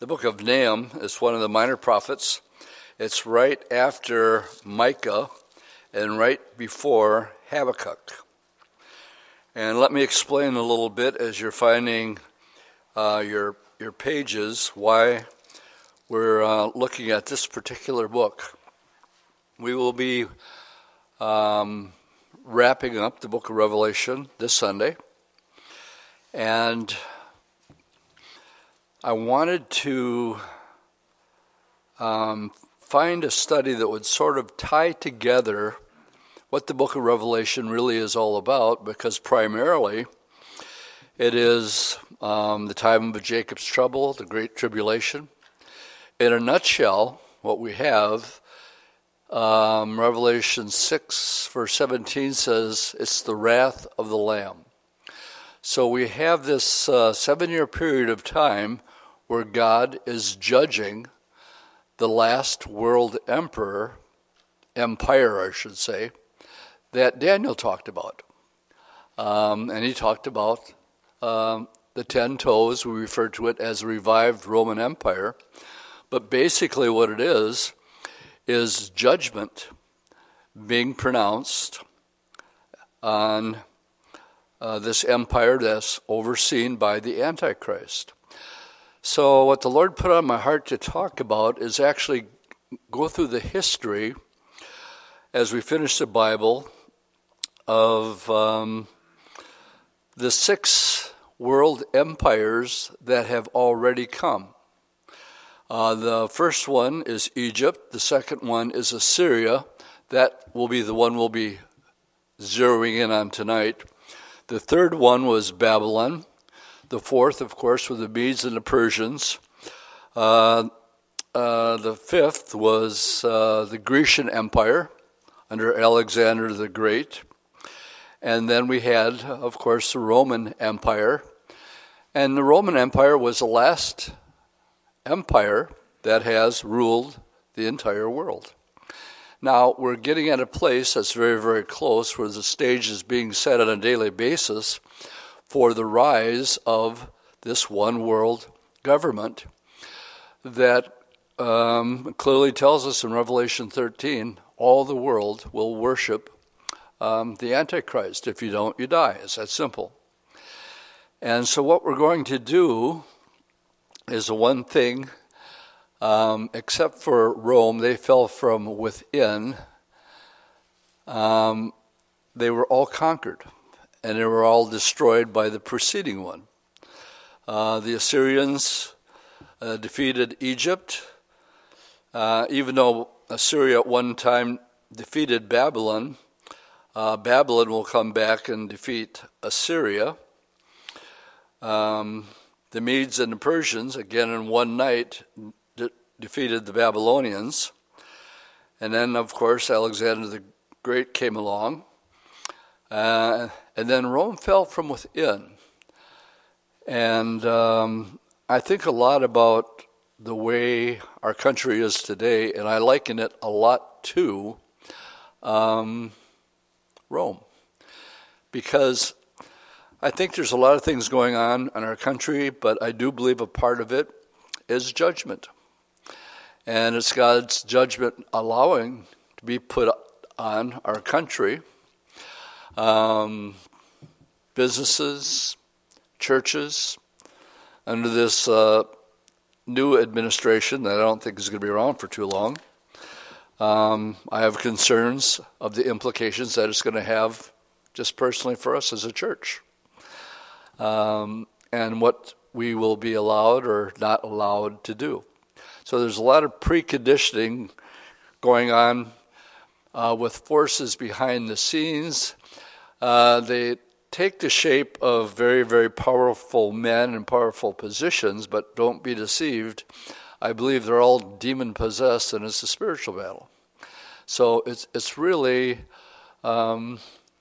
The book of Nahum is one of the minor prophets. It's right after Micah and right before Habakkuk. And let me explain a little bit as you're finding uh, your, your pages why we're uh, looking at this particular book. We will be um, wrapping up the book of Revelation this Sunday. And I wanted to um, find a study that would sort of tie together what the book of Revelation really is all about, because primarily it is um, the time of Jacob's trouble, the great tribulation. In a nutshell, what we have, um, Revelation 6, verse 17 says, it's the wrath of the Lamb. So we have this uh, seven year period of time where God is judging the last world emperor, empire, I should say, that Daniel talked about. Um, and he talked about um, the ten toes. We refer to it as a revived Roman Empire. But basically, what it is, is judgment being pronounced on uh, this empire that's overseen by the Antichrist. So, what the Lord put on my heart to talk about is actually go through the history as we finish the Bible of um, the six world empires that have already come. Uh, the first one is Egypt, the second one is Assyria. That will be the one we'll be zeroing in on tonight. The third one was Babylon. The fourth, of course, were the Medes and the Persians. Uh, uh, the fifth was uh, the Grecian Empire under Alexander the Great. And then we had, of course, the Roman Empire. And the Roman Empire was the last empire that has ruled the entire world. Now, we're getting at a place that's very, very close where the stage is being set on a daily basis for the rise of this one world government that um, clearly tells us in Revelation 13 all the world will worship um, the Antichrist. If you don't, you die. It's that simple. And so, what we're going to do is the one thing, um, except for Rome, they fell from within, um, they were all conquered and they were all destroyed by the preceding one. Uh, the Assyrians uh, defeated Egypt, uh, even though Assyria at one time defeated Babylon. Uh, Babylon will come back and defeat Assyria. Um, the Medes and the Persians, again in one night, de- defeated the Babylonians. And then, of course, Alexander the Great came along. Uh, and then Rome fell from within. And um, I think a lot about the way our country is today, and I liken it a lot to um, Rome. Because I think there's a lot of things going on in our country, but I do believe a part of it is judgment. And it's God's judgment allowing to be put on our country um, businesses, churches, under this uh, new administration that I don't think is going to be around for too long. Um, I have concerns of the implications that it's going to have just personally for us as a church. Um, and what we will be allowed or not allowed to do. So there's a lot of preconditioning going on uh, with forces behind the scenes uh, they take the shape of very, very powerful men and powerful positions, but don't be deceived. I believe they're all demon possessed, and it's a spiritual battle. So it's it's really um,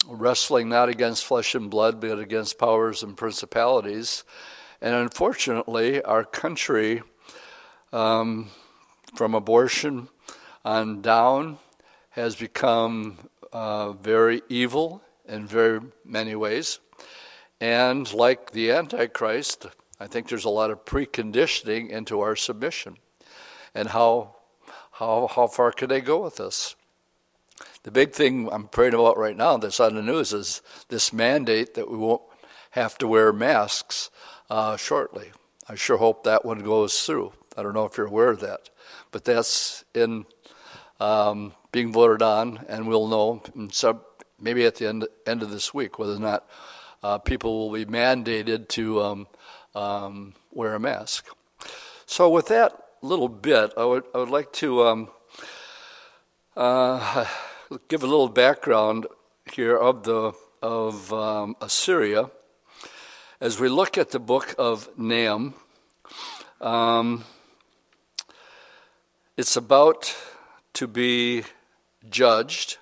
wrestling not against flesh and blood, but against powers and principalities. And unfortunately, our country, um, from abortion on down, has become uh, very evil in very many ways. And like the Antichrist, I think there's a lot of preconditioning into our submission. And how, how, how far could they go with this? The big thing I'm praying about right now that's on the news is this mandate that we won't have to wear masks uh, shortly. I sure hope that one goes through. I don't know if you're aware of that, but that's in um, being voted on, and we'll know some, maybe at the end end of this week whether or not uh, people will be mandated to um, um, wear a mask. So, with that little bit, I would I would like to um, uh, give a little background here of the of um, Assyria as we look at the book of Nahum. Um, it's about to be judged,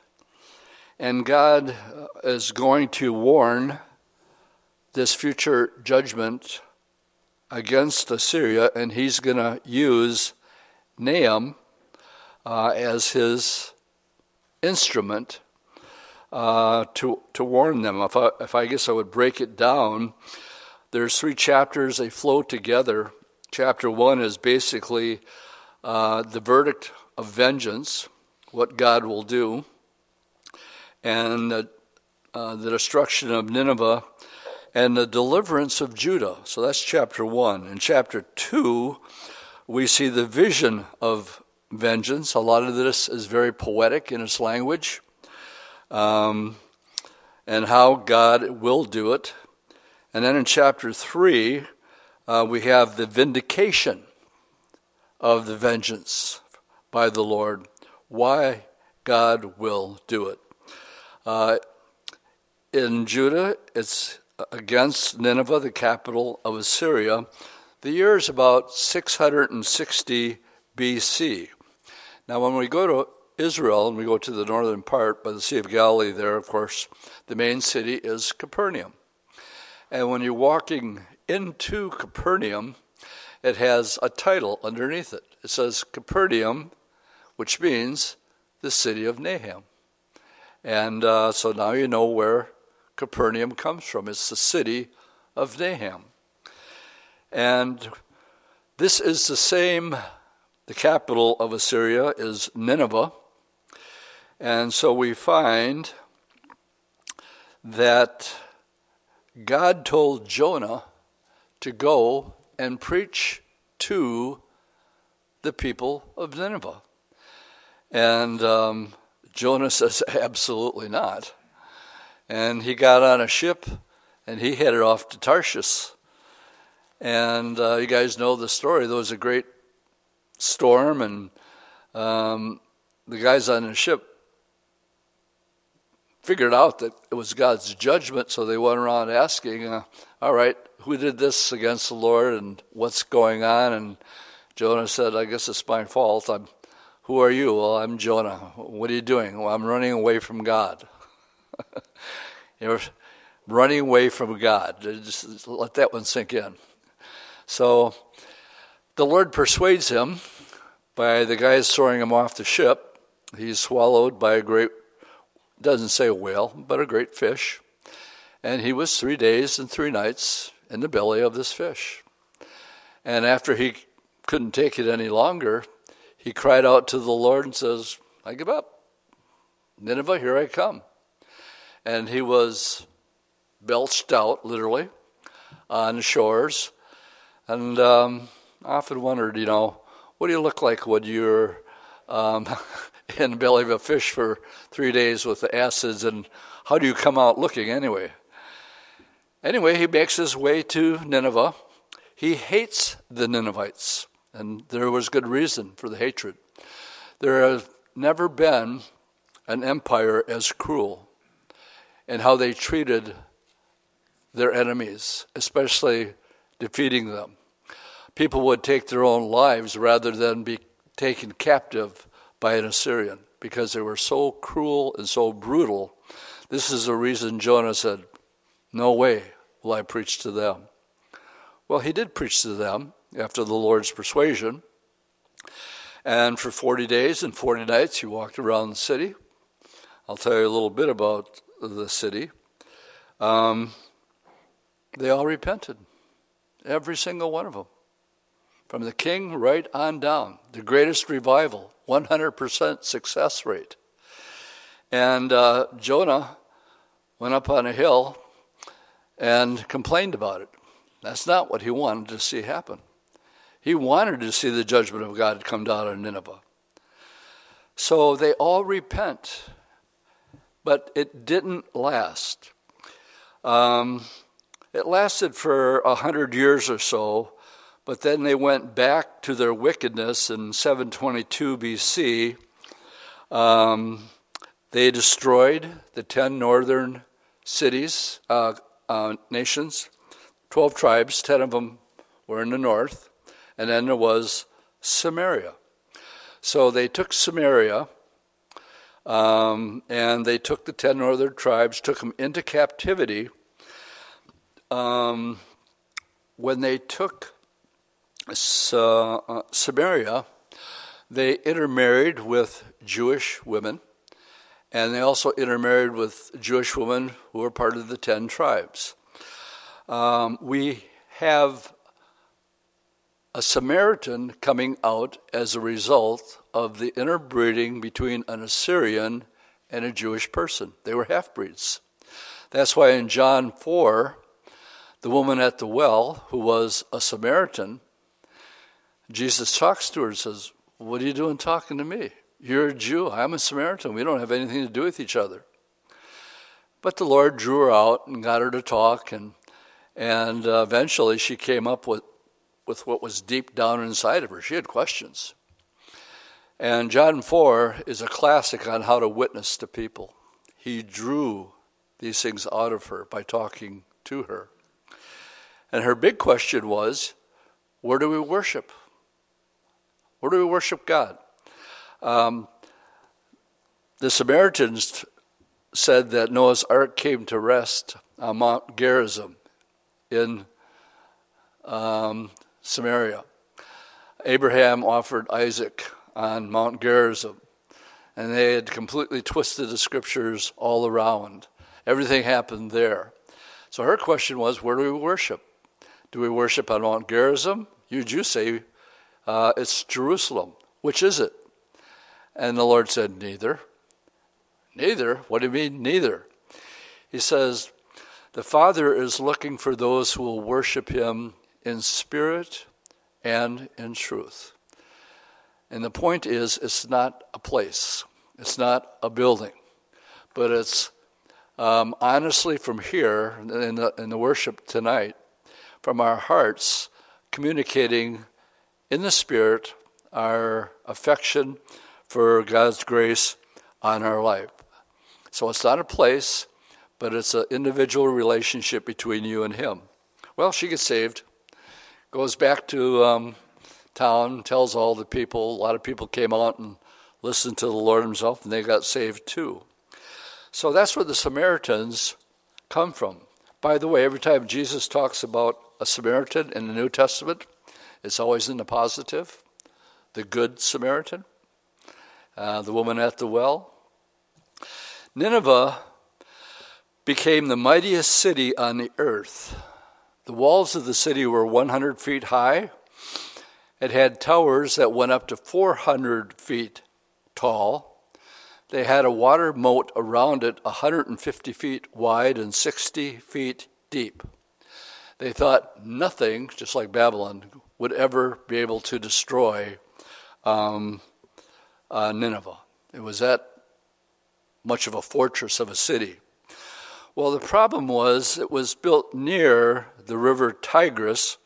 and God is going to warn this future judgment against Assyria, and he's going to use Nahum uh, as his instrument uh, to to warn them. If I, if I guess I would break it down, there's three chapters. They flow together. Chapter one is basically uh, the verdict of vengeance, what God will do, and uh, the destruction of Nineveh, and the deliverance of Judah. So that's chapter one. In chapter two, we see the vision of vengeance. A lot of this is very poetic in its language, um, and how God will do it. And then in chapter 3, uh, we have the vindication of the vengeance by the Lord, why God will do it. Uh, in Judah, it's against Nineveh, the capital of Assyria. The year is about 660 BC. Now, when we go to Israel and we go to the northern part by the Sea of Galilee, there, of course, the main city is Capernaum. And when you're walking into Capernaum, it has a title underneath it. It says Capernaum, which means the city of Nahum. And uh, so now you know where Capernaum comes from. It's the city of Nahum. And this is the same the capital of Assyria is Nineveh. And so we find that God told Jonah to go and preach to the people of Nineveh. And um, Jonah says, absolutely not. And he got on a ship and he headed off to Tarshish. And uh, you guys know the story. There was a great storm, and um, the guys on the ship figured out that it was God's judgment, so they went around asking, uh, All right, who did this against the Lord and what's going on? And Jonah said, I guess it's my fault. I'm, who are you? Well, I'm Jonah. What are you doing? Well, I'm running away from God. You're running away from God. Just let that one sink in. So the Lord persuades him by the guys throwing him off the ship. He's swallowed by a great, doesn't say a whale, but a great fish. And he was three days and three nights in the belly of this fish. And after he couldn't take it any longer, he cried out to the Lord and says, I give up. Nineveh, here I come. And he was belched out, literally, on the shores. And um, I often wondered, you know, what do you look like when you're um, in the belly of a fish for three days with the acids, and how do you come out looking anyway? Anyway, he makes his way to Nineveh. He hates the Ninevites, and there was good reason for the hatred. There has never been an empire as cruel in how they treated their enemies, especially defeating them people would take their own lives rather than be taken captive by an Assyrian because they were so cruel and so brutal. This is the reason Jonah said, No way will I preach to them. Well, he did preach to them after the Lord's persuasion. And for 40 days and 40 nights, he walked around the city. I'll tell you a little bit about the city. Um, they all repented. every single one of them. From the king right on down. The greatest revival, 100% success rate. And uh, Jonah went up on a hill and complained about it. That's not what he wanted to see happen. He wanted to see the judgment of God come down on Nineveh. So they all repent, but it didn't last. Um, it lasted for a hundred years or so, but then they went back to their wickedness in 722 BC. Um, they destroyed the ten northern cities, uh, uh, nations, 12 tribes, 10 of them were in the north, and then there was Samaria. So they took Samaria, um, and they took the 10 northern tribes, took them into captivity. Um, when they took uh, Samaria, they intermarried with Jewish women, and they also intermarried with Jewish women who were part of the ten tribes. Um, we have a Samaritan coming out as a result of the interbreeding between an Assyrian and a Jewish person. They were half breeds. That's why in John 4, the woman at the well, who was a Samaritan, Jesus talks to her and says, What are you doing talking to me? You're a Jew, I'm a Samaritan. We don't have anything to do with each other. But the Lord drew her out and got her to talk, and, and uh, eventually she came up with, with what was deep down inside of her. She had questions. And John 4 is a classic on how to witness to people. He drew these things out of her by talking to her. And her big question was where do we worship? Where do we worship God? Um, the Samaritans said that Noah's Ark came to rest on Mount Gerizim in um, Samaria. Abraham offered Isaac on Mount Gerizim, and they had completely twisted the scriptures all around. Everything happened there. So her question was, where do we worship? Do we worship on Mount Gerizim? You Jews say uh, it's Jerusalem. Which is it? And the Lord said, Neither. Neither? What do you mean, neither? He says, The Father is looking for those who will worship Him in spirit and in truth. And the point is, it's not a place, it's not a building, but it's um, honestly from here in the, in the worship tonight, from our hearts, communicating in the Spirit our affection for God's grace on our life. So it's not a place, but it's an individual relationship between you and Him. Well, she gets saved, goes back to um, town, tells all the people. A lot of people came out and listened to the Lord Himself, and they got saved too. So that's where the Samaritans come from. By the way, every time Jesus talks about a Samaritan in the New Testament, it's always in the positive. The Good Samaritan, uh, the woman at the well. Nineveh became the mightiest city on the earth. The walls of the city were 100 feet high. It had towers that went up to 400 feet tall. They had a water moat around it 150 feet wide and 60 feet deep. They thought nothing, just like Babylon, would ever be able to destroy um, uh, Nineveh. It was that much of a fortress of a city. Well, the problem was it was built near the river Tigris,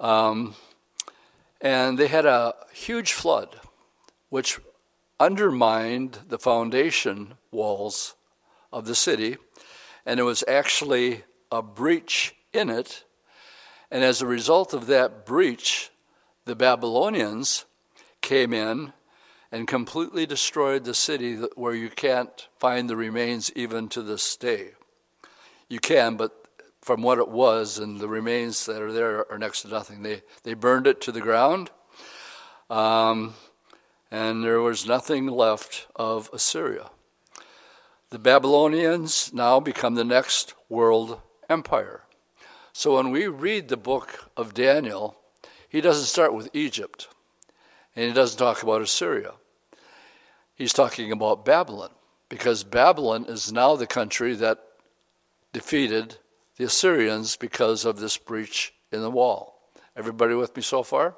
um, and they had a huge flood, which undermined the foundation walls of the city, and it was actually a breach in it and as a result of that breach, the Babylonians came in and completely destroyed the city where you can't find the remains even to this day. You can, but from what it was and the remains that are there are next to nothing. They, they burned it to the ground, um, and there was nothing left of Assyria. The Babylonians now become the next world empire. So when we read the book of Daniel, he doesn't start with Egypt, and he doesn't talk about Assyria. He's talking about Babylon, because Babylon is now the country that defeated the Assyrians because of this breach in the wall. Everybody with me so far?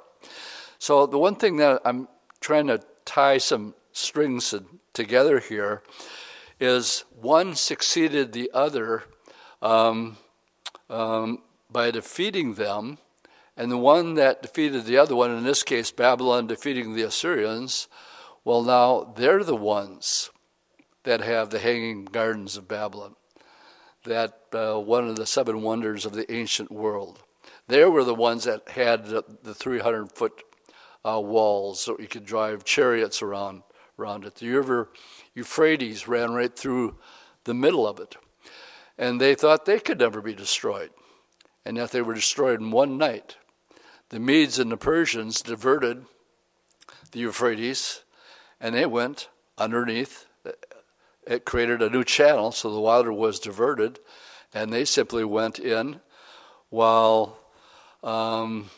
So, the one thing that I'm trying to tie some strings together here is one succeeded the other um, um, by defeating them, and the one that defeated the other one, in this case Babylon defeating the Assyrians, well, now they're the ones that have the hanging gardens of Babylon, that uh, one of the seven wonders of the ancient world. They were the ones that had the, the 300 foot uh, walls so you could drive chariots around around it. The river Euphrates ran right through the middle of it. And they thought they could never be destroyed. And yet they were destroyed in one night. The Medes and the Persians diverted the Euphrates and they went underneath. It created a new channel, so the water was diverted, and they simply went in while um,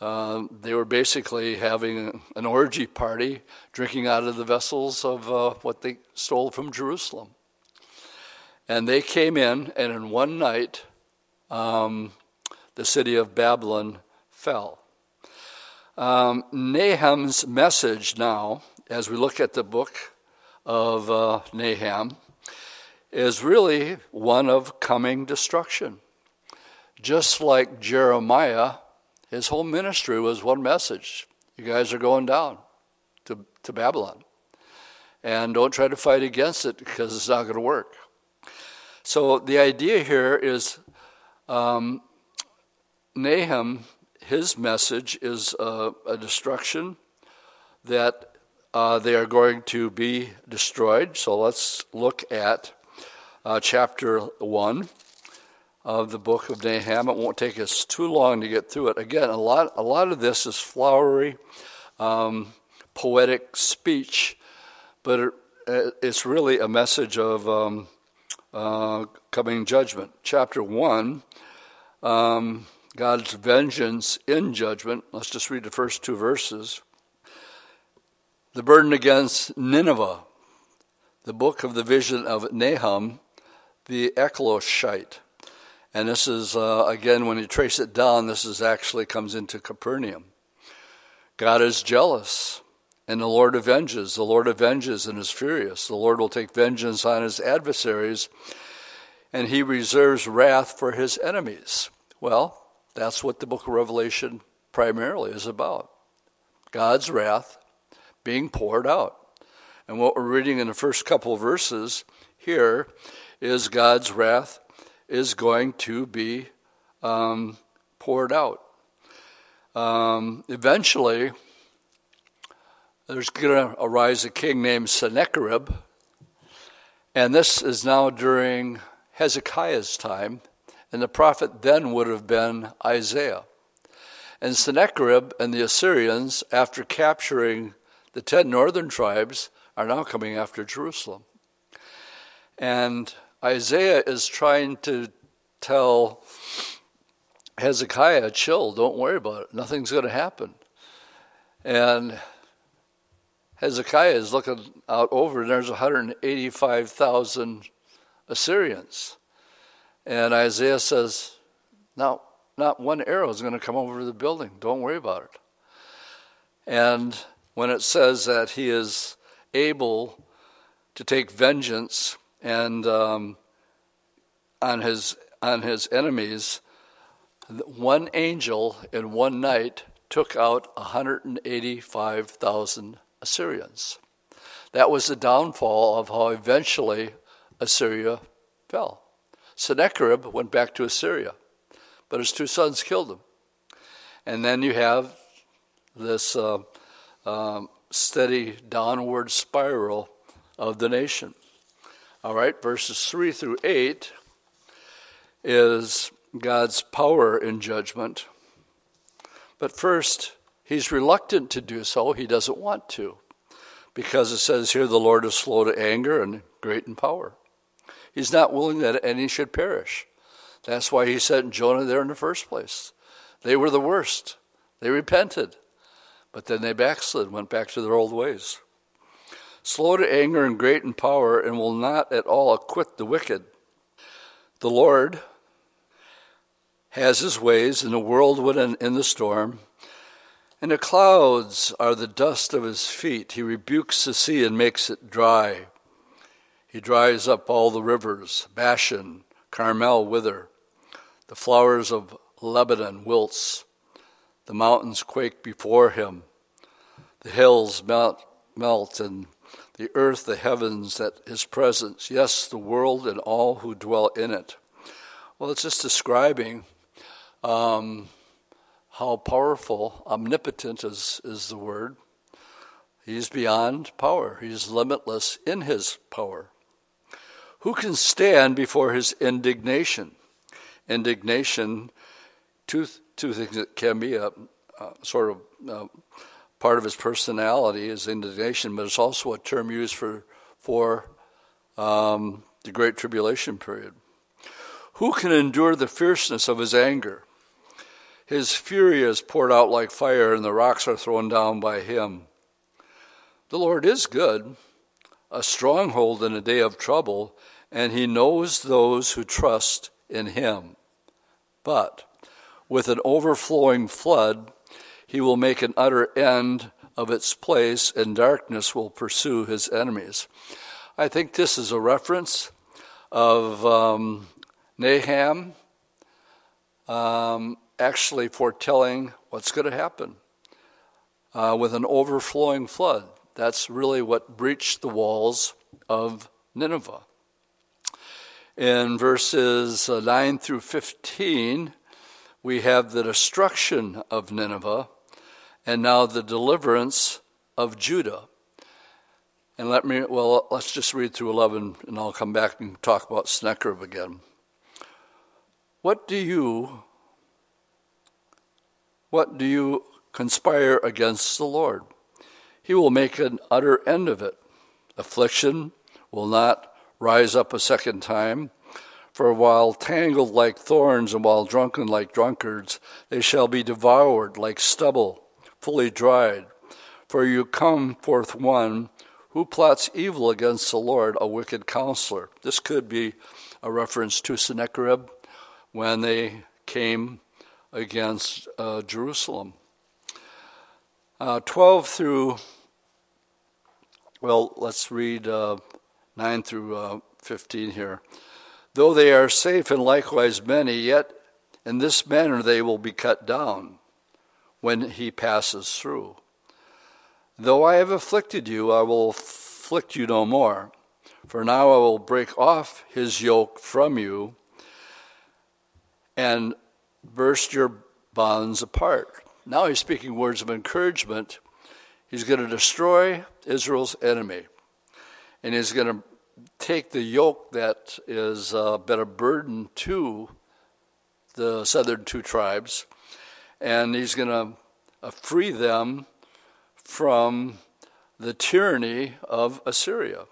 uh, they were basically having an orgy party, drinking out of the vessels of uh, what they stole from Jerusalem. And they came in, and in one night, um, the city of Babylon fell. Um, Nahum's message now, as we look at the book of uh, Nahum, is really one of coming destruction. Just like Jeremiah, his whole ministry was one message you guys are going down to, to Babylon. And don't try to fight against it because it's not going to work. So the idea here is um, Nahum, his message is uh, a destruction that uh, they are going to be destroyed. So let's look at uh, chapter 1 of the book of Nahum. It won't take us too long to get through it. Again, a lot, a lot of this is flowery, um, poetic speech, but it, it's really a message of um, uh, coming judgment. Chapter 1, um, God's vengeance in judgment. Let's just read the first two verses. The burden against Nineveh, the book of the vision of Nahum, the Elkoshite. And this is, uh, again, when you trace it down, this is actually comes into Capernaum. God is jealous, and the Lord avenges. The Lord avenges and is furious. The Lord will take vengeance on his adversaries, and he reserves wrath for his enemies. Well, that's what the book of Revelation primarily is about God's wrath being poured out. And what we're reading in the first couple verses here is God's wrath is going to be um, poured out. Um, eventually, there's going to arise a king named Sennacherib, and this is now during Hezekiah's time, and the prophet then would have been Isaiah. And Sennacherib and the Assyrians, after capturing the ten northern tribes, are now coming after Jerusalem. And Isaiah is trying to tell Hezekiah, chill, don't worry about it. Nothing's going to happen. And Hezekiah is looking out over, and there's 185,000 Assyrians. And Isaiah says, Now, not one arrow is going to come over the building. Don't worry about it. And when it says that he is able to take vengeance and um, on his on his enemies, one angel in one night took out 185,000 Assyrians. That was the downfall of how eventually Assyria fell. Sennacherib went back to Assyria, but his two sons killed him. And then you have this uh, um, steady downward spiral of the nation. All right, verses 3 through 8 is God's power in judgment. But first, he's reluctant to do so. He doesn't want to. Because it says here, the Lord is slow to anger and great in power. He's not willing that any should perish, That's why he sent Jonah there in the first place. They were the worst. They repented, but then they backslid, went back to their old ways. Slow to anger and great in power, and will not at all acquit the wicked. The Lord has his ways in the whirlwind and in the storm, and the clouds are the dust of his feet. He rebukes the sea and makes it dry. He dries up all the rivers. Bashan, Carmel wither. The flowers of Lebanon wilts. The mountains quake before him. The hills melt, melt and the earth, the heavens, at his presence. Yes, the world and all who dwell in it. Well, it's just describing um, how powerful, omnipotent is, is the word. He's beyond power, he's limitless in his power. Who can stand before his indignation? Indignation, two, two things that can be a, a sort of uh, part of his personality is indignation, but it's also a term used for, for um, the Great Tribulation period. Who can endure the fierceness of his anger? His fury is poured out like fire, and the rocks are thrown down by him. The Lord is good, a stronghold in a day of trouble, and he knows those who trust in him. But with an overflowing flood, he will make an utter end of its place, and darkness will pursue his enemies. I think this is a reference of um, Nahum um, actually foretelling what's going to happen uh, with an overflowing flood. That's really what breached the walls of Nineveh. In verses uh, 9 through 15, we have the destruction of Nineveh and now the deliverance of Judah. And let me, well, let's just read through 11 and I'll come back and talk about Sennacherib again. What do you what do you conspire against the Lord? He will make an utter end of it. Affliction will not rise up a second time. For while tangled like thorns and while drunken like drunkards, they shall be devoured like stubble, fully dried. For you come forth one who plots evil against the Lord, a wicked counselor. This could be a reference to Sennacherib when they came against uh, Jerusalem. Uh, 12 through, well, let's read uh, 9 through uh, 15 here. Though they are safe and likewise many, yet in this manner they will be cut down when he passes through. Though I have afflicted you, I will afflict you no more. For now I will break off his yoke from you and burst your bonds apart. Now he's speaking words of encouragement. He's going to destroy Israel's enemy, and he's going to take the yoke that has uh, been a burden to the southern two tribes, and he's going to uh, free them from the tyranny of Assyria.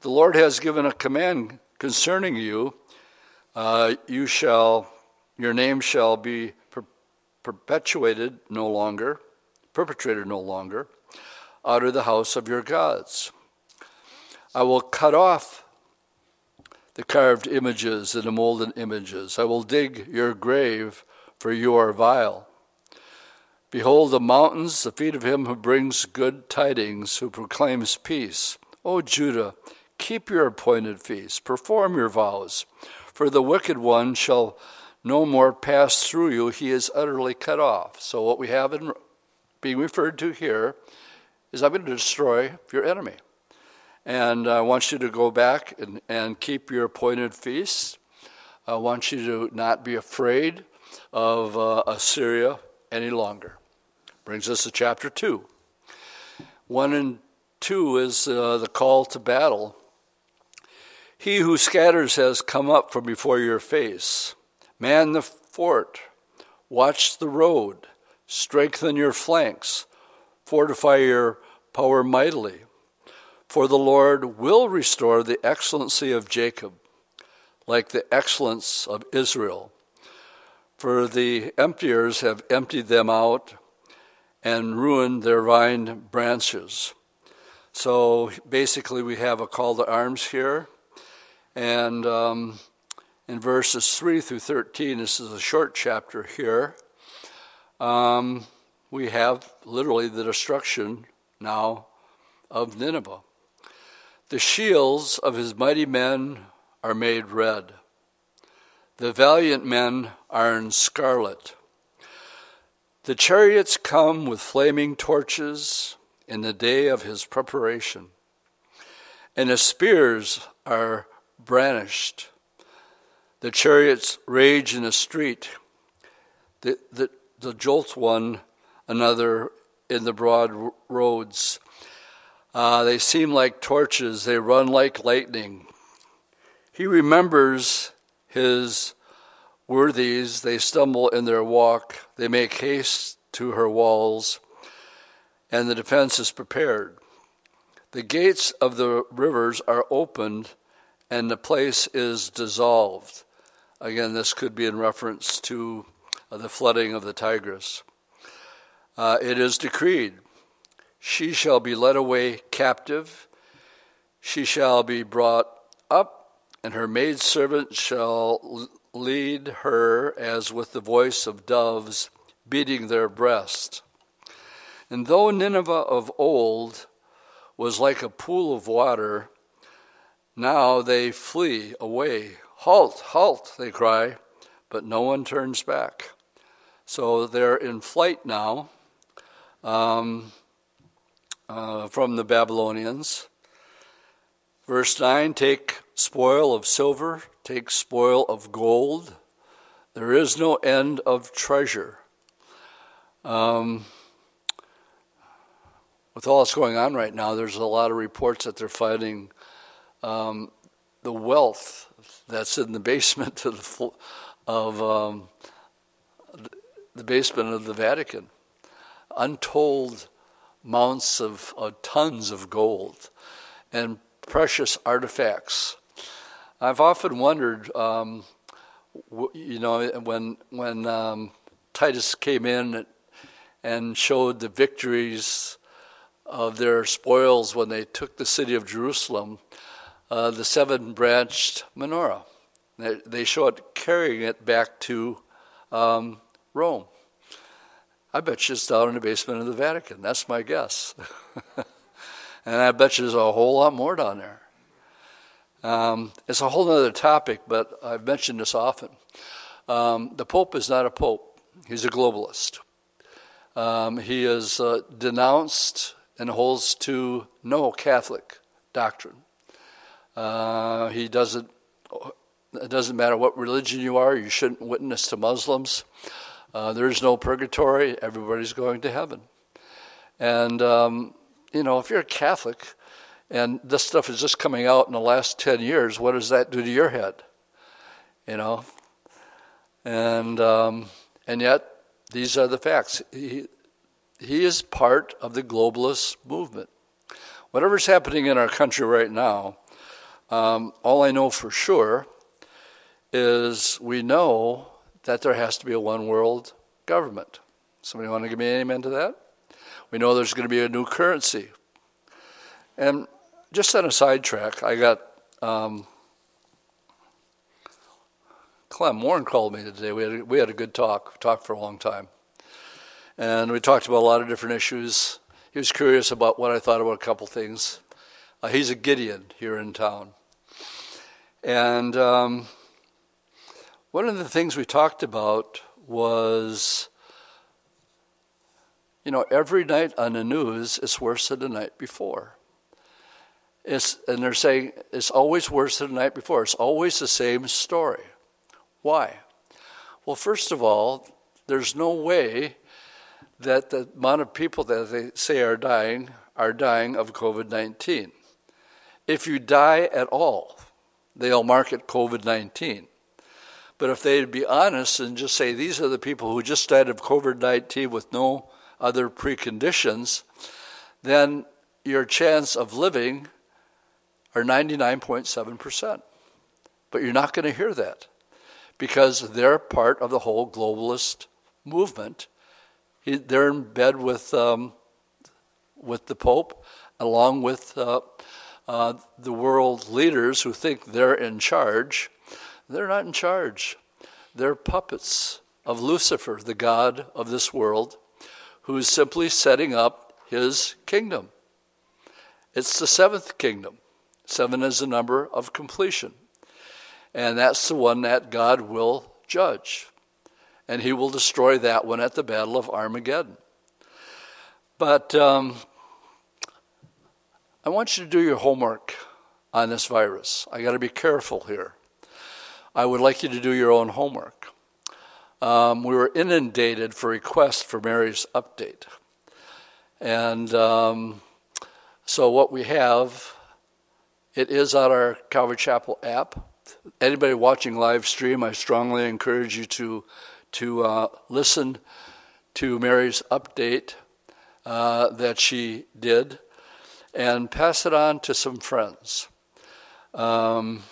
The Lord has given a command concerning you. Uh, you shall your name shall be per- perpetuated no longer, perpetrated no longer, out of the house of your gods. I will cut off the carved images and the molten images. I will dig your grave, for you are vile. Behold the mountains, the feet of him who brings good tidings, who proclaims peace. O Judah, keep your appointed feasts, perform your vows, for the wicked one shall no more pass through you, he is utterly cut off. So, what we have in being referred to here is I'm going to destroy your enemy. And I want you to go back and, and keep your appointed feasts. I want you to not be afraid of uh, Assyria any longer. Brings us to chapter 2. 1 and 2 is uh, the call to battle. He who scatters has come up from before your face. Man the fort, watch the road, strengthen your flanks, fortify your power mightily. For the Lord will restore the excellency of Jacob. like the excellence of Israel. For the emptiers have emptied them out and ruined their vine branches. So basically, we have a call to arms here. And um, in verses 3 through 13, this is a short chapter here, um, we have literally the destruction now of Nineveh. The shields of his mighty men are made red. The valiant men are in scarlet. The chariots come with flaming torches in the day of his preparation, and his spears are brandished. The chariots rage in the street. The, the, the jolts one another in the broad roads. Uh, they seem like torches, they run like lightning. He remembers his worthies, they stumble in their walk, they make haste to her walls, and the defense is prepared. The gates of the rivers are opened, and the place is dissolved. Again, this could be in reference to uh, the flooding of the Tigris. Uh, it is decreed she shall be led away captive, she shall be brought up, and her maidservant shall lead her as with the voice of doves beating their breast. And though Nineveh of old was like a pool of water, now they flee away. Halt, halt, they cry, but no one turns back. So they're in flight now. Um, uh, from the Babylonians. Verse 9 Take spoil of silver, take spoil of gold. There is no end of treasure. Um, with all that's going on right now, there's a lot of reports that they're finding um, the wealth that's in the basement of the, of um, the basement of the Vatican. Untold mounts of, tons of gold and precious artifacts. I've often wondered, um, you know, when when um, Titus came in and showed the victories of their spoils when they took the city of Jerusalem, uh, the seven branched menorah. They, they show it carrying it back to um, Rome. I bet you it's down in the basement of the Vatican. That's my guess. and I bet you there's a whole lot more down there. Um, it's a whole other topic, but I've mentioned this often. Um, the Pope is not a Pope, he's a globalist. Um, he is uh, denounced and holds to no Catholic doctrine. Uh, he doesn't, it doesn't matter what religion you are, you shouldn't witness to Muslims. Uh, there is no purgatory. Everybody's going to heaven. And, um, you know, if you're a Catholic and this stuff is just coming out in the last 10 years, what does that do to your head? You know? And, um, and yet, these are the facts. He, he is part of the globalist movement. Whatever's happening in our country right now, um, all I know for sure is we know that there has to be a one world government. Somebody want to give me an amen to that? We know there's going to be a new currency. And just on a sidetrack, I got um, Clem Warren called me today. We had a, we had a good talk, talked for a long time, and we talked about a lot of different issues. He was curious about what I thought about a couple things. Uh, he's a Gideon here in town, and um, one of the things we talked about was, you know, every night on the news it's worse than the night before. It's, and they're saying it's always worse than the night before. It's always the same story. Why? Well, first of all, there's no way that the amount of people that they say are dying are dying of COVID 19. If you die at all, they'll mark it COVID 19. But if they'd be honest and just say, these are the people who just died of COVID 19 with no other preconditions, then your chance of living are 99.7%. But you're not going to hear that because they're part of the whole globalist movement. They're in bed with, um, with the Pope, along with uh, uh, the world leaders who think they're in charge. They're not in charge. They're puppets of Lucifer, the God of this world, who is simply setting up his kingdom. It's the seventh kingdom. Seven is the number of completion. And that's the one that God will judge. And he will destroy that one at the Battle of Armageddon. But um, I want you to do your homework on this virus. I got to be careful here. I would like you to do your own homework. Um, we were inundated for requests for Mary's update. And um, so what we have, it is on our Calvary Chapel app. Anybody watching live stream, I strongly encourage you to to uh, listen to Mary's update uh, that she did and pass it on to some friends. Um,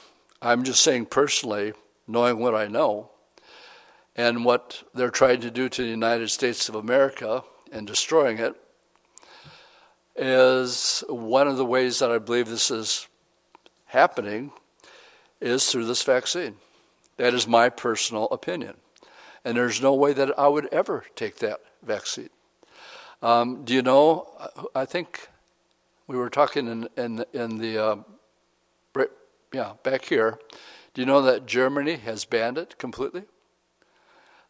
I'm just saying personally, knowing what I know and what they're trying to do to the United States of America and destroying it, is one of the ways that I believe this is happening is through this vaccine. That is my personal opinion. And there's no way that I would ever take that vaccine. Um, do you know? I think we were talking in, in, in the, uh, yeah, back here. Do you know that Germany has banned it completely?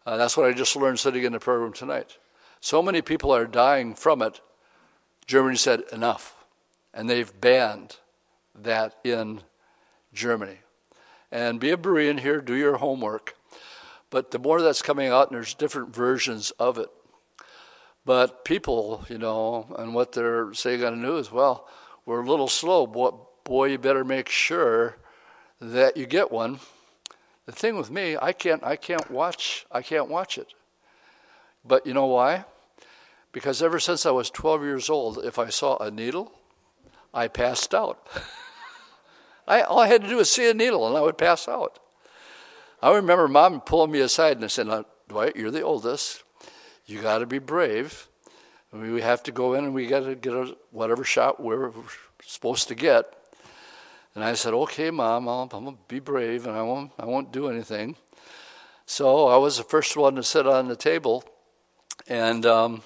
Uh, that's what I just learned sitting in the program tonight. So many people are dying from it. Germany said enough, and they've banned that in Germany. And be a Berean here, do your homework. But the more that's coming out, and there's different versions of it. But people, you know, and what they're saying on the news, well, we're a little slow. Boy, you better make sure that you get one. The thing with me, I can't, I can't watch, I can't watch it. But you know why? Because ever since I was 12 years old, if I saw a needle, I passed out. I, all I had to do was see a needle and I would pass out. I remember mom pulling me aside and said, Dwight, you're the oldest. You got to be brave. We have to go in and we got to get whatever shot we're supposed to get. And I said, okay, mom, i am going to be brave and I won't, I won't do anything. So I was the first one to sit on the table. And, um,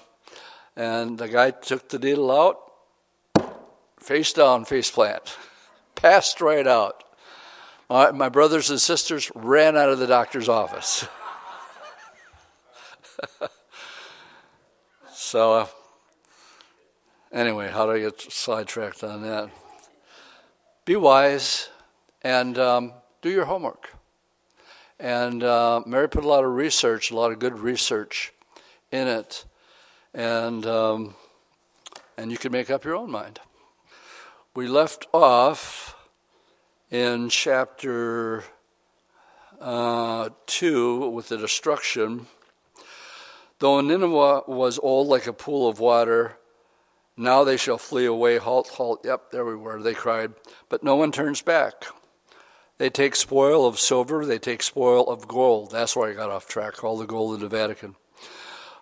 and the guy took the needle out, face down, face plant, passed right out. My, my brothers and sisters ran out of the doctor's office. so, uh, anyway, how do I get sidetracked on that? Be wise and um, do your homework. And uh, Mary put a lot of research, a lot of good research in it, and um, and you can make up your own mind. We left off in chapter uh, 2 with the destruction. Though Nineveh was old like a pool of water, now they shall flee away. Halt, halt. Yep, there we were. They cried. But no one turns back. They take spoil of silver, they take spoil of gold. That's why I got off track, all the gold in the Vatican.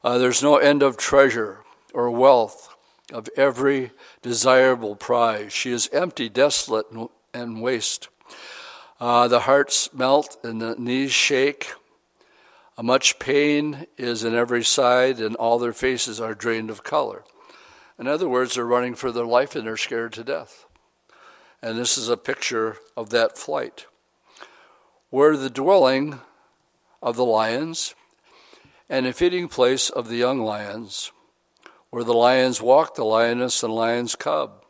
Uh, there's no end of treasure or wealth of every desirable prize. She is empty, desolate, and waste. Uh, the hearts melt and the knees shake. Uh, much pain is in every side, and all their faces are drained of color. In other words, they're running for their life and they're scared to death. And this is a picture of that flight. Where the dwelling of the lions and a feeding place of the young lions, where the lions walked, the lioness and lion's cub,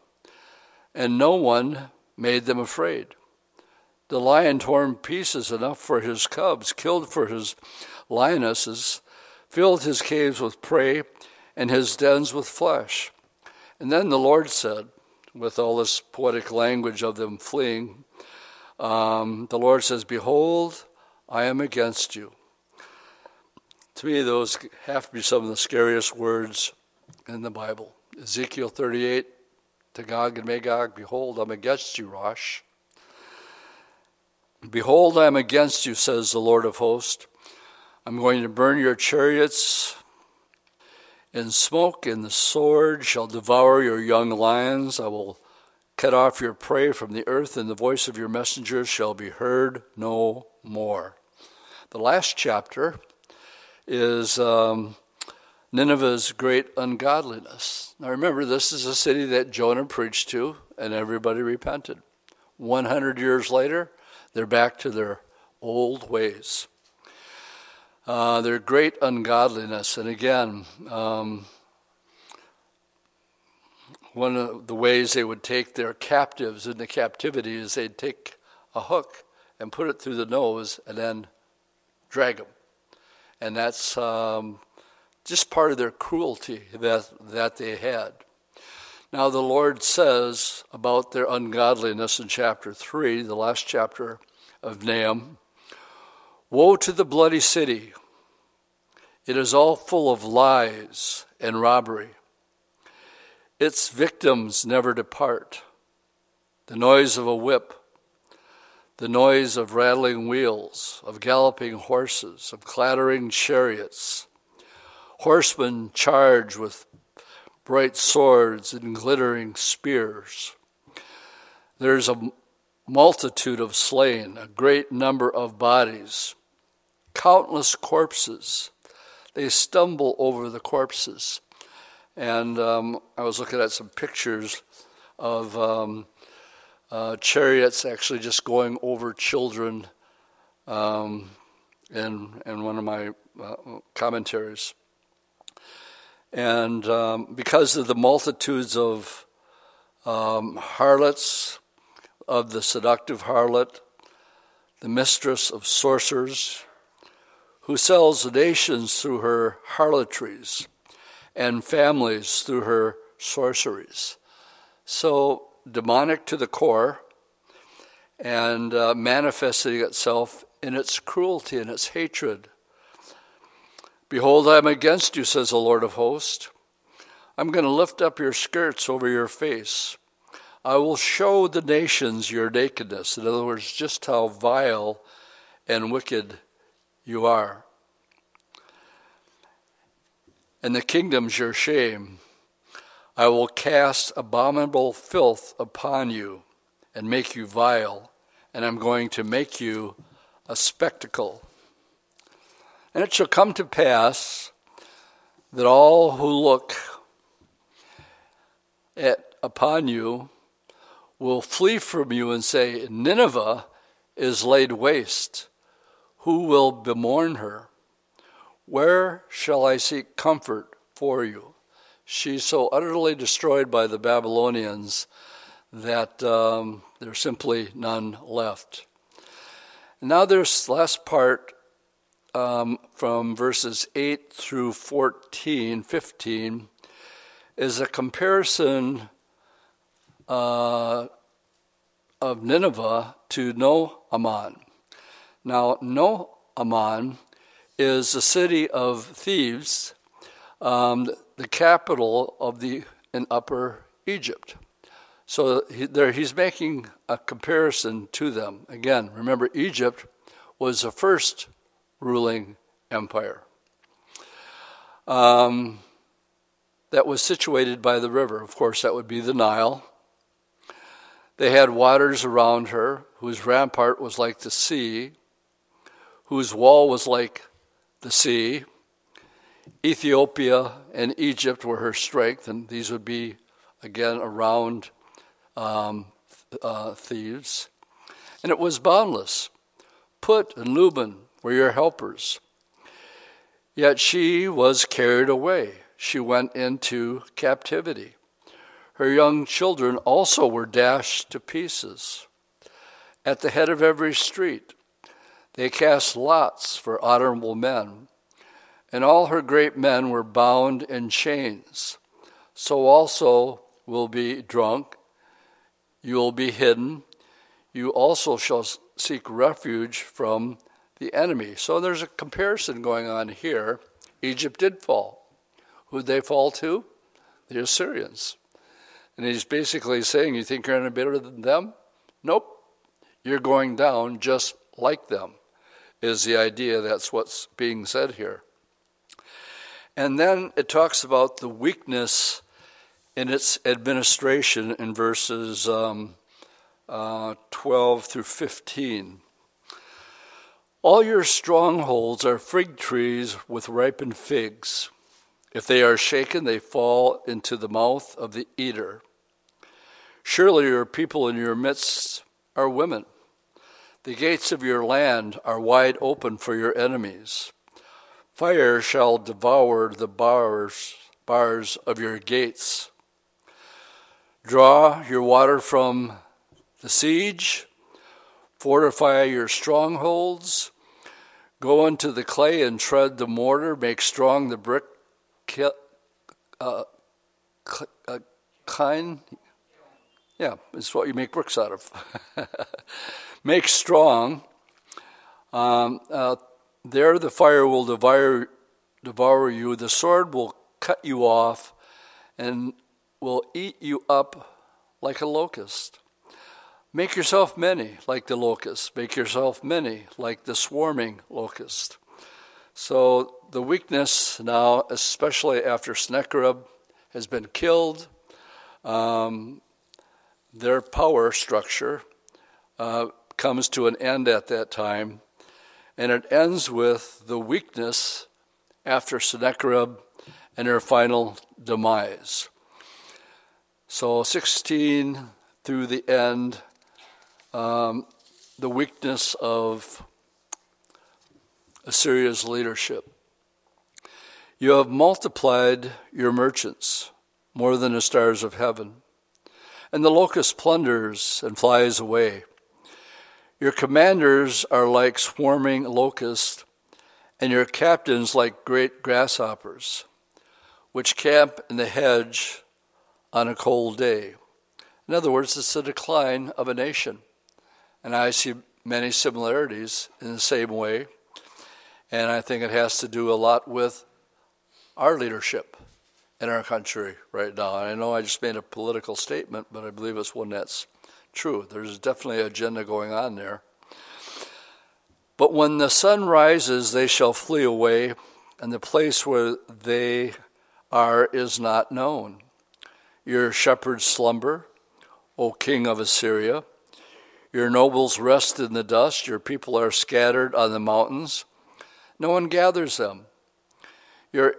and no one made them afraid. The lion torn pieces enough for his cubs, killed for his lionesses, filled his caves with prey, and his dens with flesh. And then the Lord said, with all this poetic language of them fleeing, um, the Lord says, Behold, I am against you. To me, those have to be some of the scariest words in the Bible. Ezekiel 38 to Gog and Magog, behold, I'm against you, Rosh. Behold, I am against you, says the Lord of hosts. I'm going to burn your chariots in smoke, and the sword shall devour your young lions. I will cut off your prey from the earth, and the voice of your messengers shall be heard no more. The last chapter is um, Nineveh's great ungodliness. Now remember, this is a city that Jonah preached to, and everybody repented. 100 years later, they're back to their old ways uh, their great ungodliness. And again, um, one of the ways they would take their captives into captivity is they'd take a hook and put it through the nose and then drag them. And that's um, just part of their cruelty that, that they had. Now, the Lord says about their ungodliness in chapter 3, the last chapter of Nahum Woe to the bloody city! It is all full of lies and robbery. Its victims never depart. The noise of a whip, the noise of rattling wheels, of galloping horses, of clattering chariots, horsemen charge with bright swords and glittering spears. There's a multitude of slain, a great number of bodies countless corpses. They stumble over the corpses. And um, I was looking at some pictures of um, uh, chariots actually just going over children um, in, in one of my uh, commentaries. And um, because of the multitudes of um, harlots, of the seductive harlot, the mistress of sorcerers, who sells nations through her harlotries and families through her sorceries. So, demonic to the core and uh, manifesting itself in its cruelty and its hatred. Behold, I am against you, says the Lord of hosts. I'm going to lift up your skirts over your face. I will show the nations your nakedness. In other words, just how vile and wicked you are. And the kingdom's your shame. I will cast abominable filth upon you and make you vile, and I'm going to make you a spectacle. And it shall come to pass that all who look at, upon you will flee from you and say, Nineveh is laid waste who will bemourn her? Where shall I seek comfort for you? She's so utterly destroyed by the Babylonians that um, there's simply none left. Now, this last part um, from verses 8 through 14, 15, is a comparison uh, of Nineveh to No Amon. Now, No is a city of Thebes, um, the capital of the in Upper Egypt. So he, there, he's making a comparison to them. Again, remember, Egypt was the first ruling empire um, that was situated by the river. Of course, that would be the Nile. They had waters around her, whose rampart was like the sea whose wall was like the sea. Ethiopia and Egypt were her strength, and these would be again around um, uh, Thebes. And it was boundless. Put and Lubim were your helpers. Yet she was carried away. She went into captivity. Her young children also were dashed to pieces. At the head of every street, they cast lots for honorable men, and all her great men were bound in chains. So also will be drunk, you will be hidden, you also shall seek refuge from the enemy. So there's a comparison going on here. Egypt did fall. Who'd they fall to? The Assyrians. And he's basically saying, You think you're any better than them? Nope. You're going down just like them, is the idea. That's what's being said here. And then it talks about the weakness in its administration in verses um, uh, 12 through 15. All your strongholds are fig trees with ripened figs. If they are shaken, they fall into the mouth of the eater. Surely your people in your midst are women. The gates of your land are wide open for your enemies. Fire shall devour the bars, bars of your gates. Draw your water from the siege, fortify your strongholds, go into the clay and tread the mortar, make strong the brick uh, uh, kind. Yeah, it's what you make bricks out of. make strong. Um, uh, there the fire will devour, devour you, the sword will cut you off, and will eat you up like a locust. Make yourself many like the locust. Make yourself many like the swarming locust. So the weakness now, especially after Sennacherib has been killed, um, their power structure uh, comes to an end at that time, and it ends with the weakness after Sennacherib and her final demise. So 16 through the end, um, the weakness of Assyria's leadership. You have multiplied your merchants more than the stars of heaven, and the locust plunders and flies away. Your commanders are like swarming locusts, and your captains like great grasshoppers, which camp in the hedge on a cold day. In other words, it's the decline of a nation. And I see many similarities in the same way. And I think it has to do a lot with our leadership in our country right now. And I know I just made a political statement, but I believe it's one that's true. There's definitely an agenda going on there. But when the sun rises, they shall flee away, and the place where they are is not known. Your shepherds slumber, O king of Assyria. Your nobles rest in the dust, your people are scattered on the mountains. No one gathers them. Your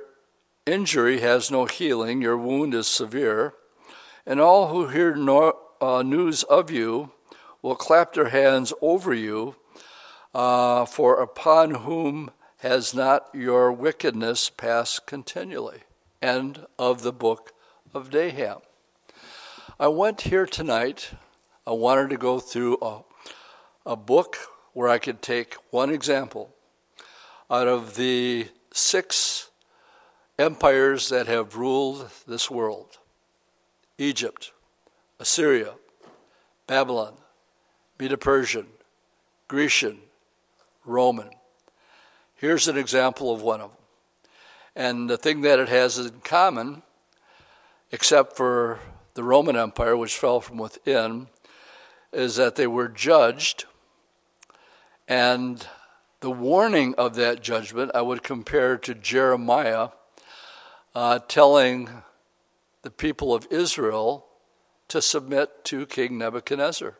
injury has no healing, your wound is severe, and all who hear no, uh, news of you will clap their hands over you, uh, for upon whom has not your wickedness passed continually. End of the book of Nahum. I went here tonight. I wanted to go through a, a book where I could take one example out of the six empires that have ruled this world Egypt, Assyria, Babylon, Medo Persian, Grecian, Roman. Here's an example of one of them. And the thing that it has in common, except for the Roman Empire, which fell from within, is that they were judged, and the warning of that judgment I would compare to Jeremiah uh, telling the people of Israel to submit to King Nebuchadnezzar.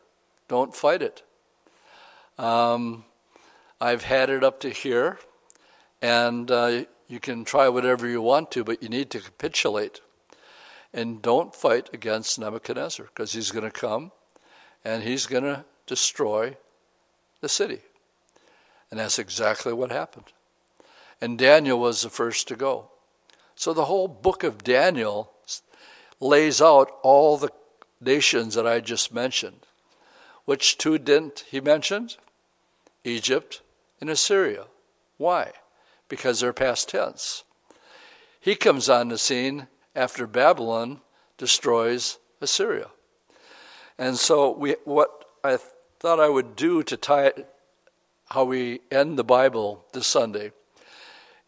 Don't fight it. Um, I've had it up to here, and uh, you can try whatever you want to, but you need to capitulate. And don't fight against Nebuchadnezzar, because he's going to come and he's going to destroy the city. And that's exactly what happened. And Daniel was the first to go. So the whole book of Daniel lays out all the nations that I just mentioned. Which two didn't he mention? Egypt and Assyria. Why? Because they're past tense. He comes on the scene after Babylon destroys Assyria. And so we what I thought I would do to tie it, how we end the Bible this Sunday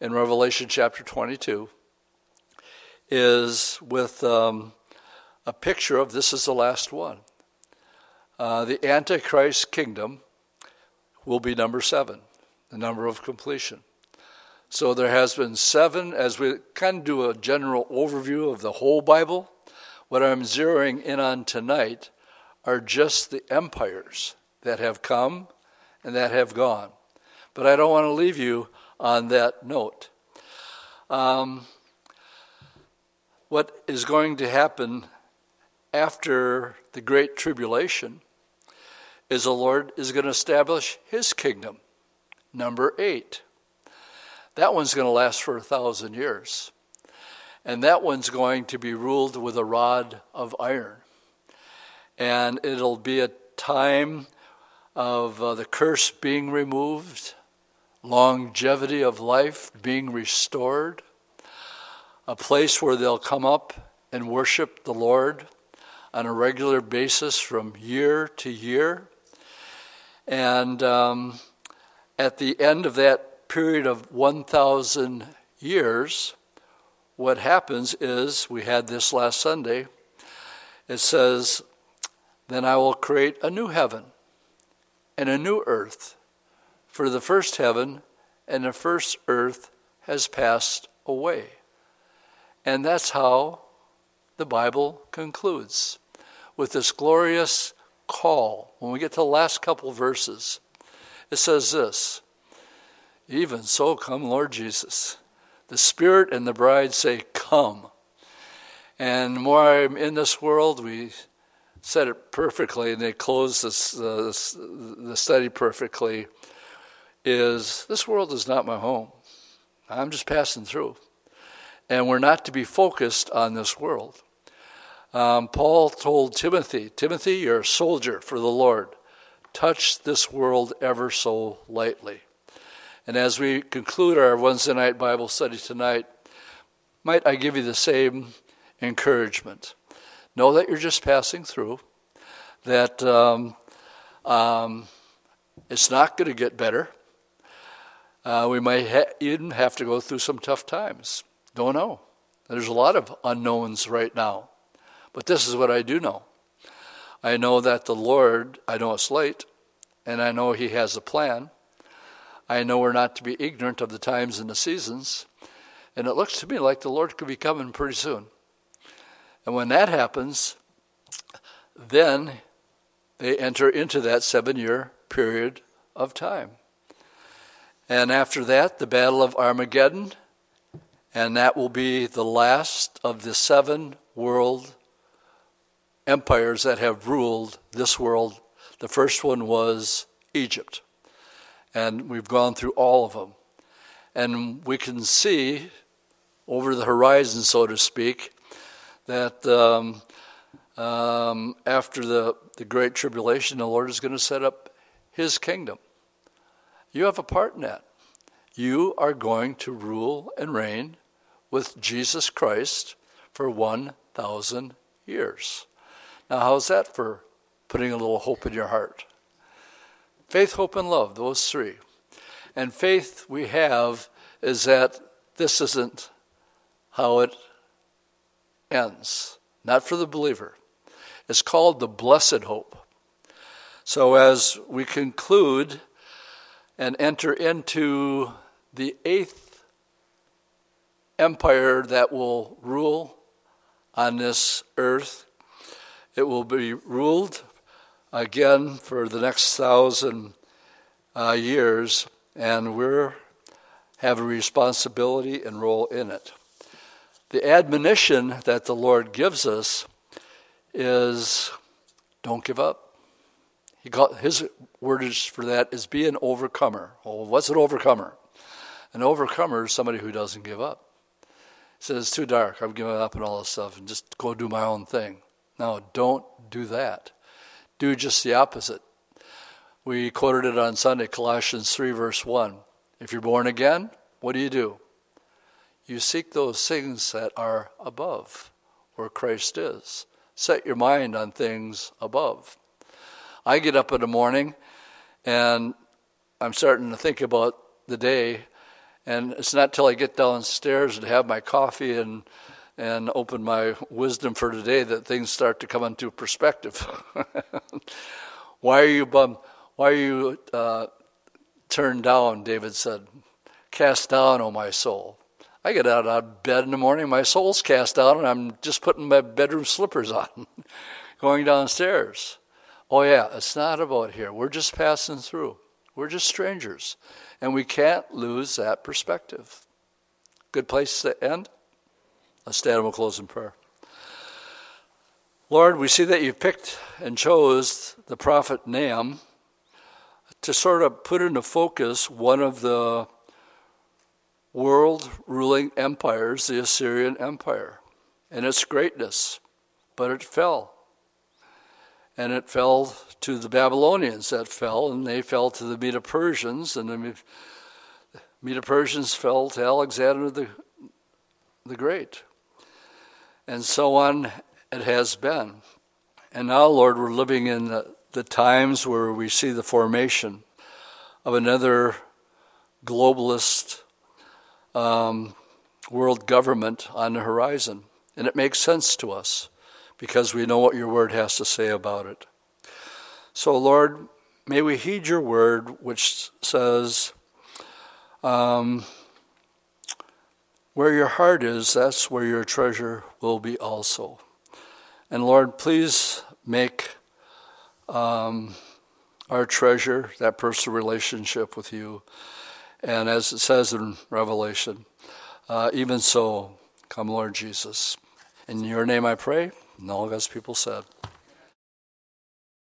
in Revelation chapter 22 is with um, a picture of this is the last one. uh, the Antichrist kingdom will be number seven, the number of completion. So there has been seven, as we kind of do a general overview of the whole Bible, what I'm zeroing in on tonight are just the empires that have come and that have gone. But I don't want to leave you on that note. Um, what is going to happen after the Great Tribulation is the Lord is going to establish his kingdom. Number eight. That one's going to last for a thousand years. And that one's going to be ruled with a rod of iron. And it'll be a time of uh, the curse being removed, longevity of life being restored, a place where they'll come up and worship the Lord on a regular basis from year to year. And um, at the end of that period of 1,000 years, what happens is, we had this last Sunday, it says, Then I will create a new heaven and a new earth. For the first heaven and the first earth has passed away. And that's how the Bible concludes with this glorious call. When we get to the last couple verses, it says this Even so, come, Lord Jesus. The Spirit and the bride say, Come. And the more I'm in this world, we said it perfectly, and they closed this, uh, this, the study perfectly, is this world is not my home. I'm just passing through. And we're not to be focused on this world. Um, Paul told Timothy, Timothy, you're a soldier for the Lord. Touch this world ever so lightly. And as we conclude our Wednesday night Bible study tonight, might I give you the same encouragement? Know that you're just passing through, that um, um, it's not going to get better. Uh, we might ha- even have to go through some tough times. Don't know. There's a lot of unknowns right now. But this is what I do know I know that the Lord, I know it's late, and I know He has a plan. I know we're not to be ignorant of the times and the seasons. And it looks to me like the Lord could be coming pretty soon. And when that happens, then they enter into that seven year period of time. And after that, the Battle of Armageddon, and that will be the last of the seven world empires that have ruled this world. The first one was Egypt. And we've gone through all of them. And we can see over the horizon, so to speak, that um, um, after the, the Great Tribulation, the Lord is going to set up His kingdom. You have a part in that. You are going to rule and reign with Jesus Christ for 1,000 years. Now, how's that for putting a little hope in your heart? Faith, hope, and love, those three. And faith we have is that this isn't how it ends, not for the believer. It's called the blessed hope. So, as we conclude and enter into the eighth empire that will rule on this earth, it will be ruled again for the next thousand uh, years, and we have a responsibility and role in it. The admonition that the Lord gives us is don't give up. He got, his wordage for that is be an overcomer. Well, what's an overcomer? An overcomer is somebody who doesn't give up. He says, It's too dark. I'm giving up and all this stuff and just go do my own thing. No, don't do that. Do just the opposite. We quoted it on Sunday, Colossians 3, verse 1. If you're born again, what do you do? You seek those things that are above, where Christ is. Set your mind on things above. I get up in the morning and I'm starting to think about the day, and it's not till I get downstairs and have my coffee and and open my wisdom for today that things start to come into perspective. Why are you bummed? Why are you uh, turned down? David said, Cast down, O my soul. I get out of bed in the morning, my soul's cast down, and I'm just putting my bedroom slippers on, going downstairs. Oh, yeah, it's not about here. We're just passing through. We're just strangers. And we can't lose that perspective. Good place to end? Let's stand and we'll close in prayer. Lord, we see that you picked and chose the prophet Nahum to sort of put into focus one of the world ruling empires, the Assyrian Empire, and its greatness. But it fell. And it fell to the Babylonians that fell, and they fell to the Medo Persians, and the Medo Persians fell to Alexander the, the Great. And so on it has been. And now, Lord, we're living in the, the times where we see the formation of another globalist um, world government on the horizon. And it makes sense to us because we know what your word has to say about it. So, Lord, may we heed your word, which says, um, Where your heart is, that's where your treasure will be also. And Lord, please make um, our treasure that personal relationship with you. And as it says in Revelation, uh, even so, come, Lord Jesus. In your name I pray, and all God's people said.